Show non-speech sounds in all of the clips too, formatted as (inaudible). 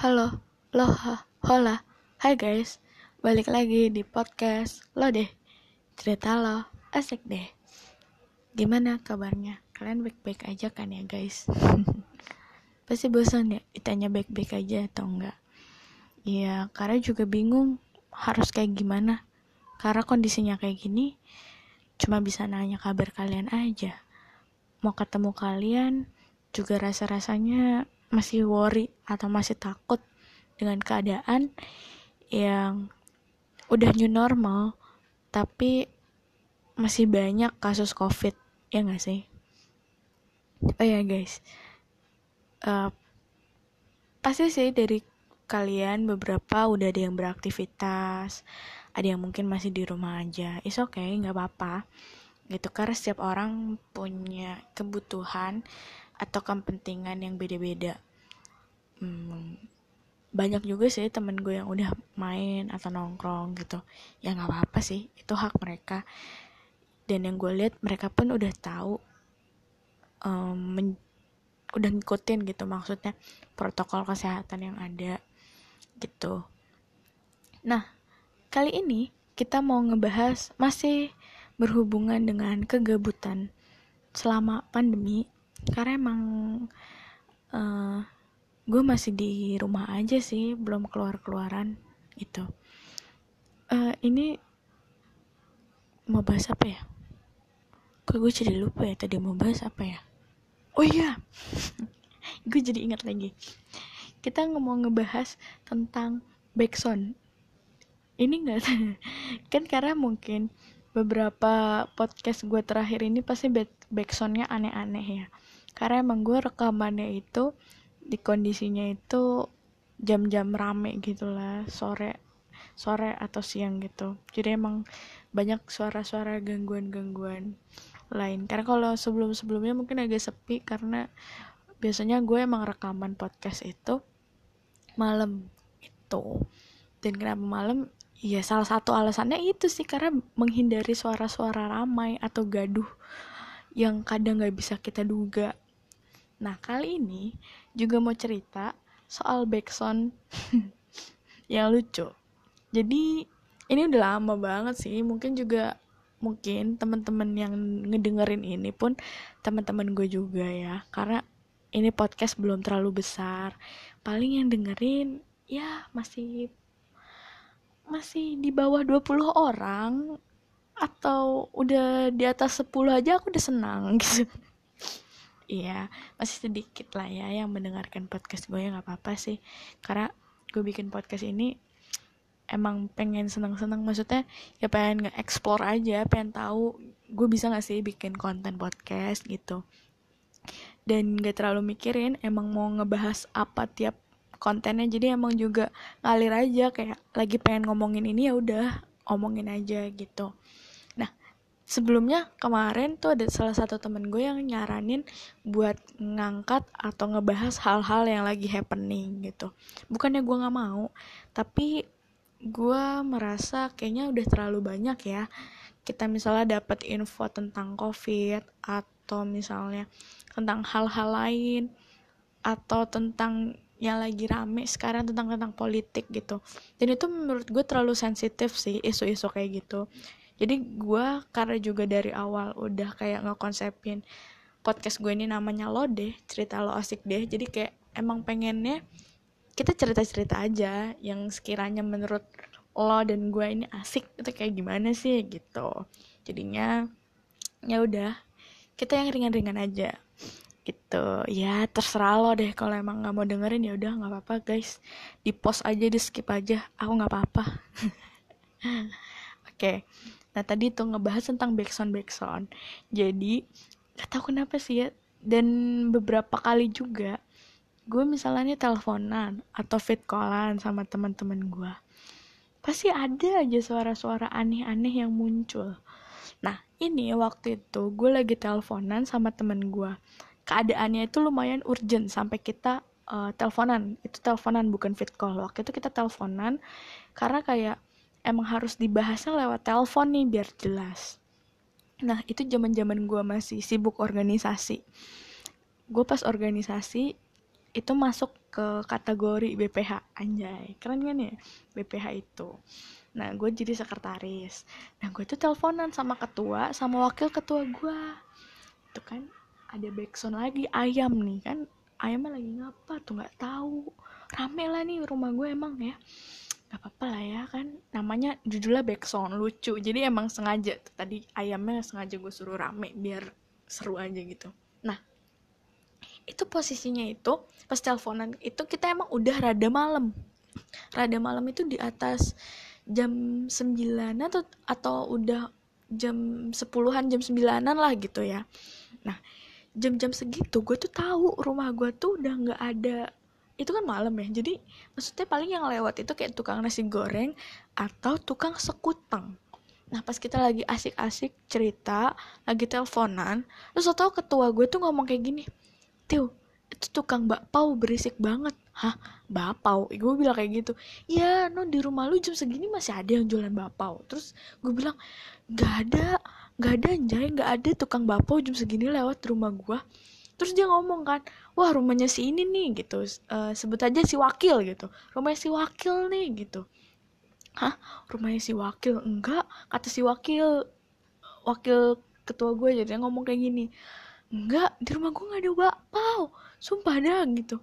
Halo, loha, hola, hai guys, balik lagi di podcast lo deh, cerita lo, asik deh. Gimana kabarnya? Kalian baik-baik aja kan ya guys? (laughs) Pasti bosan ya ditanya baik-baik aja atau enggak? Iya, karena juga bingung harus kayak gimana. Karena kondisinya kayak gini, cuma bisa nanya kabar kalian aja. Mau ketemu kalian, juga rasa-rasanya masih worry atau masih takut dengan keadaan yang udah new normal tapi masih banyak kasus covid ya gak sih? Oh ya guys. Uh, pasti sih dari kalian beberapa udah ada yang beraktivitas ada yang mungkin masih di rumah aja. Is oke okay, nggak apa-apa. Gitu karena setiap orang punya kebutuhan atau kepentingan yang beda-beda. Hmm, banyak juga sih temen gue yang udah main atau nongkrong gitu. Ya nggak apa-apa sih itu hak mereka. Dan yang gue lihat mereka pun udah tahu um, udah ngikutin gitu maksudnya protokol kesehatan yang ada gitu. Nah kali ini kita mau ngebahas masih berhubungan dengan kegabutan selama pandemi karena emang uh, gue masih di rumah aja sih belum keluar keluaran itu uh, ini mau bahas apa ya? Kok gue jadi lupa ya tadi mau bahas apa ya? Oh iya (laughs) gue jadi ingat lagi. Kita mau ngebahas tentang backsound. Ini enggak (laughs) kan karena mungkin beberapa podcast gue terakhir ini pasti backsoundnya aneh-aneh ya karena emang gue rekamannya itu di kondisinya itu jam-jam rame gitulah sore sore atau siang gitu. Jadi emang banyak suara-suara gangguan-gangguan lain. Karena kalau sebelum-sebelumnya mungkin agak sepi karena biasanya gue emang rekaman podcast itu malam itu. Dan kenapa malam? Ya salah satu alasannya itu sih karena menghindari suara-suara ramai atau gaduh yang kadang nggak bisa kita duga. Nah kali ini juga mau cerita soal backsound (laughs) yang lucu. Jadi ini udah lama banget sih, mungkin juga mungkin teman-teman yang ngedengerin ini pun teman-teman gue juga ya, karena ini podcast belum terlalu besar. Paling yang dengerin ya masih masih di bawah 20 orang atau udah di atas 10 aja aku udah senang (laughs) gitu. Iya masih sedikit lah ya yang mendengarkan podcast gue ya nggak apa-apa sih. Karena gue bikin podcast ini emang pengen seneng-seneng maksudnya ya pengen nge-explore aja pengen tahu gue bisa gak sih bikin konten podcast gitu. Dan gak terlalu mikirin emang mau ngebahas apa tiap kontennya. Jadi emang juga ngalir aja kayak lagi pengen ngomongin ini ya udah omongin aja gitu sebelumnya kemarin tuh ada salah satu temen gue yang nyaranin buat ngangkat atau ngebahas hal-hal yang lagi happening gitu. Bukannya gue nggak mau tapi gue merasa kayaknya udah terlalu banyak ya. Kita misalnya dapat info tentang covid atau misalnya tentang hal-hal lain atau tentang yang lagi rame sekarang tentang tentang politik gitu. Dan itu menurut gue terlalu sensitif sih isu-isu kayak gitu jadi gue karena juga dari awal udah kayak ngekonsepin podcast gue ini namanya lo deh cerita lo asik deh. Jadi kayak emang pengennya kita cerita-cerita aja yang sekiranya menurut lo dan gue ini asik itu kayak gimana sih gitu. Jadinya ya udah kita yang ringan-ringan aja gitu. Ya terserah lo deh kalau emang nggak mau dengerin ya udah nggak apa-apa guys. Di post aja di skip aja. Aku nggak apa-apa. (laughs) Oke. okay. Nah tadi tuh ngebahas tentang backsound backsound. Jadi gak tahu kenapa sih ya. Dan beberapa kali juga gue misalnya teleponan atau fit callan sama teman-teman gue. Pasti ada aja suara-suara aneh-aneh yang muncul. Nah ini waktu itu gue lagi teleponan sama temen gue. Keadaannya itu lumayan urgent sampai kita uh, teleponan. Itu teleponan bukan fit call. Waktu itu kita teleponan karena kayak emang harus dibahasnya lewat telepon nih biar jelas. Nah itu zaman zaman gue masih sibuk organisasi. Gue pas organisasi itu masuk ke kategori BPH anjay. Keren kan ya? BPH itu. Nah gue jadi sekretaris. Nah gue tuh teleponan sama ketua sama wakil ketua gue itu kan ada backsound lagi ayam nih kan. Ayamnya lagi ngapa tuh? Nggak tahu. Rame lah nih rumah gue emang ya nggak apa-apa lah ya kan namanya judulnya backsound lucu. Jadi emang sengaja tuh, tadi ayamnya sengaja gue suruh rame biar seru aja gitu. Nah itu posisinya itu pas teleponan itu kita emang udah rada malam. Rada malam itu di atas jam 9 atau atau udah jam sepuluhan jam sembilanan lah gitu ya. Nah jam-jam segitu gue tuh tahu rumah gue tuh udah nggak ada itu kan malam ya. Jadi maksudnya paling yang lewat itu kayak tukang nasi goreng atau tukang sekutang. Nah pas kita lagi asik-asik cerita lagi teleponan terus tau ketua gue tuh ngomong kayak gini Tiu itu tukang bakpao berisik banget. Hah? Bakpao? Gue bilang kayak gitu. Ya no di rumah lu jam segini masih ada yang jualan bakpao. Terus gue bilang nggak ada nggak ada anjay. Nggak ada tukang bakpao jam segini lewat rumah gue terus dia ngomong kan wah rumahnya si ini nih gitu. Uh, sebut aja si wakil gitu. Rumahnya si wakil nih gitu. Hah? Rumahnya si wakil? Enggak kata si wakil. Wakil ketua gue jadi ngomong kayak gini enggak di rumah gue nggak ada bakpao sumpah dah gitu.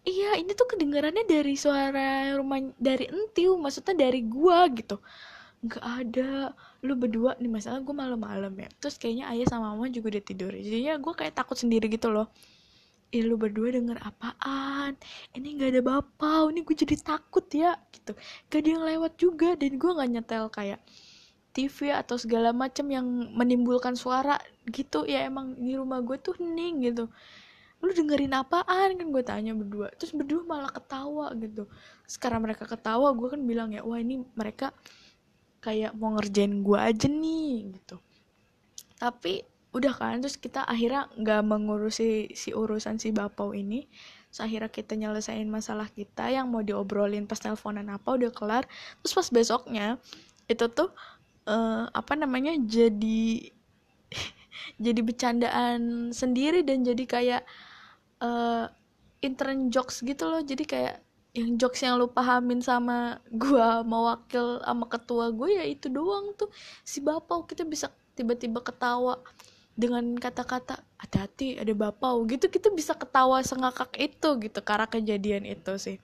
Iya ini tuh kedengarannya dari suara rumah dari entiu maksudnya dari gua gitu nggak ada. Lu berdua nih masalah gue malam-malam ya. Terus kayaknya ayah sama mama juga udah tidur. Jadinya gue kayak takut sendiri gitu loh. Ih lu berdua denger apaan? Ini gak ada bapak Ini gue jadi takut ya gitu. Gak ada yang lewat juga Dan gue gak nyetel kayak TV atau segala macam yang menimbulkan suara gitu. Ya emang di rumah gue tuh hening gitu. Lu dengerin apaan? Kan gue tanya berdua. Terus berdua malah ketawa gitu. Sekarang mereka ketawa gue kan bilang ya wah ini mereka kayak mau ngerjain gue aja nih gitu. Tapi udah kan terus kita akhirnya nggak mengurusi si urusan si bapau ini. So, akhirnya kita nyelesain masalah kita yang mau diobrolin pas teleponan apa udah kelar. Terus pas besoknya itu tuh uh, apa namanya jadi (laughs) jadi bercandaan sendiri dan jadi kayak uh, intern jokes gitu loh. Jadi kayak yang jokes yang lu pahamin sama gua mau wakil sama ketua gue ya itu doang tuh. Si bapak kita bisa tiba-tiba ketawa dengan kata-kata hati-hati ada bapak gitu kita bisa ketawa sengakak itu gitu karena kejadian itu sih.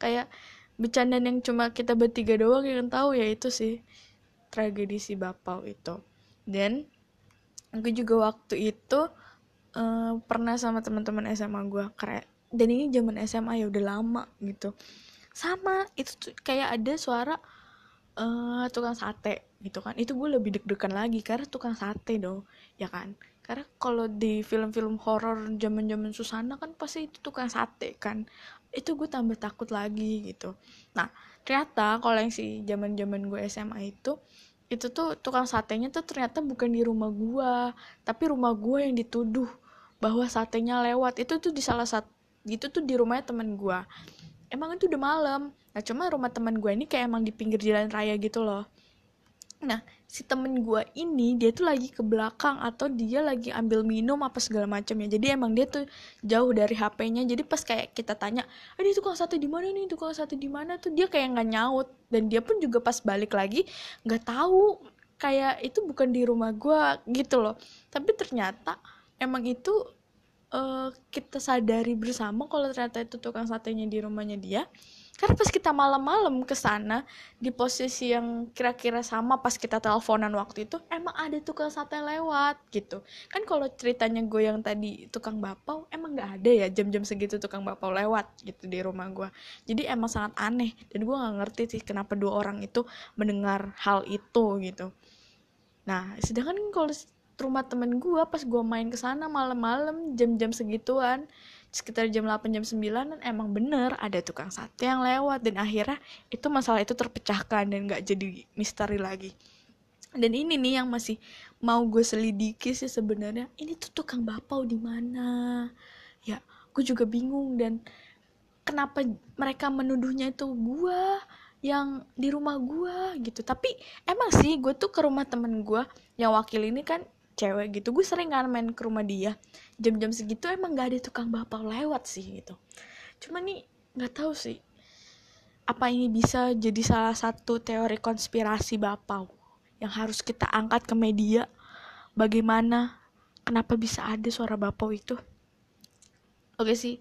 Kayak bercandaan yang cuma kita bertiga doang yang tahu ya itu sih tragedi si bapak itu. Dan gue juga waktu itu uh, pernah sama teman-teman SMA gue keren dan ini zaman SMA ya udah lama gitu. Sama itu tuh kayak ada suara uh, tukang sate gitu kan. Itu gue lebih deg-degan lagi karena tukang sate dong ya kan. Karena kalau di film-film horor zaman-zaman Susana kan pasti itu tukang sate kan. Itu gue tambah takut lagi gitu. Nah ternyata kalau yang si zaman-zaman gue SMA itu itu tuh tukang satenya tuh ternyata bukan di rumah gue tapi rumah gue yang dituduh bahwa satenya lewat. Itu tuh di salah satu gitu tuh di rumahnya temen gue emang itu udah malam. Nah cuma rumah temen gue ini kayak emang di pinggir jalan raya gitu loh. Nah si temen gue ini dia tuh lagi ke belakang atau dia lagi ambil minum apa segala macam ya jadi emang dia tuh jauh dari HP-nya jadi pas kayak kita tanya ah, ini tukang sate di mana nih? Tukang sate di mana? Tuh dia kayak nggak nyaut. Dan dia pun juga pas balik lagi nggak tahu kayak itu bukan di rumah gue gitu loh. Tapi ternyata emang itu uh, kita sadari bersama kalau ternyata itu tukang satenya di rumahnya dia. Karena pas kita malam-malam ke sana di posisi yang kira-kira sama pas kita teleponan waktu itu emang ada tukang sate lewat gitu. Kan kalau ceritanya gue yang tadi tukang bapau emang nggak ada ya jam-jam segitu tukang bapau lewat gitu di rumah gue. Jadi emang sangat aneh dan gue nggak ngerti sih kenapa dua orang itu mendengar hal itu gitu. Nah sedangkan kalau rumah temen gue pas gue main ke sana malam-malam jam-jam segituan. Sekitar jam 8 jam 9 emang bener ada tukang sate yang lewat. Dan akhirnya itu masalah itu terpecahkan dan gak jadi misteri lagi. Dan ini nih yang masih mau gue selidiki sih sebenarnya. Ini tuh tukang bapau di mana? Ya gue juga bingung dan kenapa mereka menuduhnya itu gue yang di rumah gue gitu. Tapi emang sih gue tuh ke rumah temen gue yang wakil ini kan cewek gitu gue sering kan main ke rumah dia. Jam-jam segitu emang gak ada tukang bapak lewat sih gitu. Cuma nih nggak tahu sih apa ini bisa jadi salah satu teori konspirasi bapau yang harus kita angkat ke media? Bagaimana kenapa bisa ada suara bapau itu? Oke sih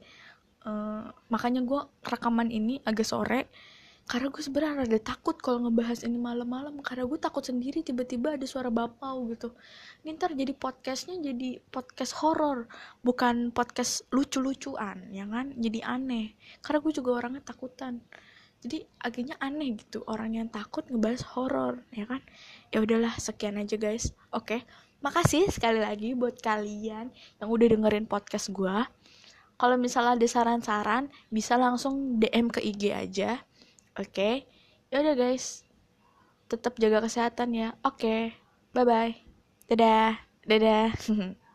uh, makanya gue rekaman ini agak sore karena gue sebenarnya rada takut kalau ngebahas ini malam-malam. Karena gue takut sendiri tiba-tiba ada suara bapau gitu. Ini ntar jadi podcastnya jadi podcast horor. Bukan podcast lucu-lucuan ya kan? Jadi aneh. Karena gue juga orangnya takutan. Jadi agaknya aneh gitu orang yang takut ngebahas horor ya kan? Ya udahlah sekian aja guys. Oke. Makasih sekali lagi buat kalian yang udah dengerin podcast gue kalau misalnya ada saran-saran bisa langsung DM ke IG aja oke? Ya udah guys. Tetap jaga kesehatan ya. Oke. Bye bye dadah. Dadah (laughs)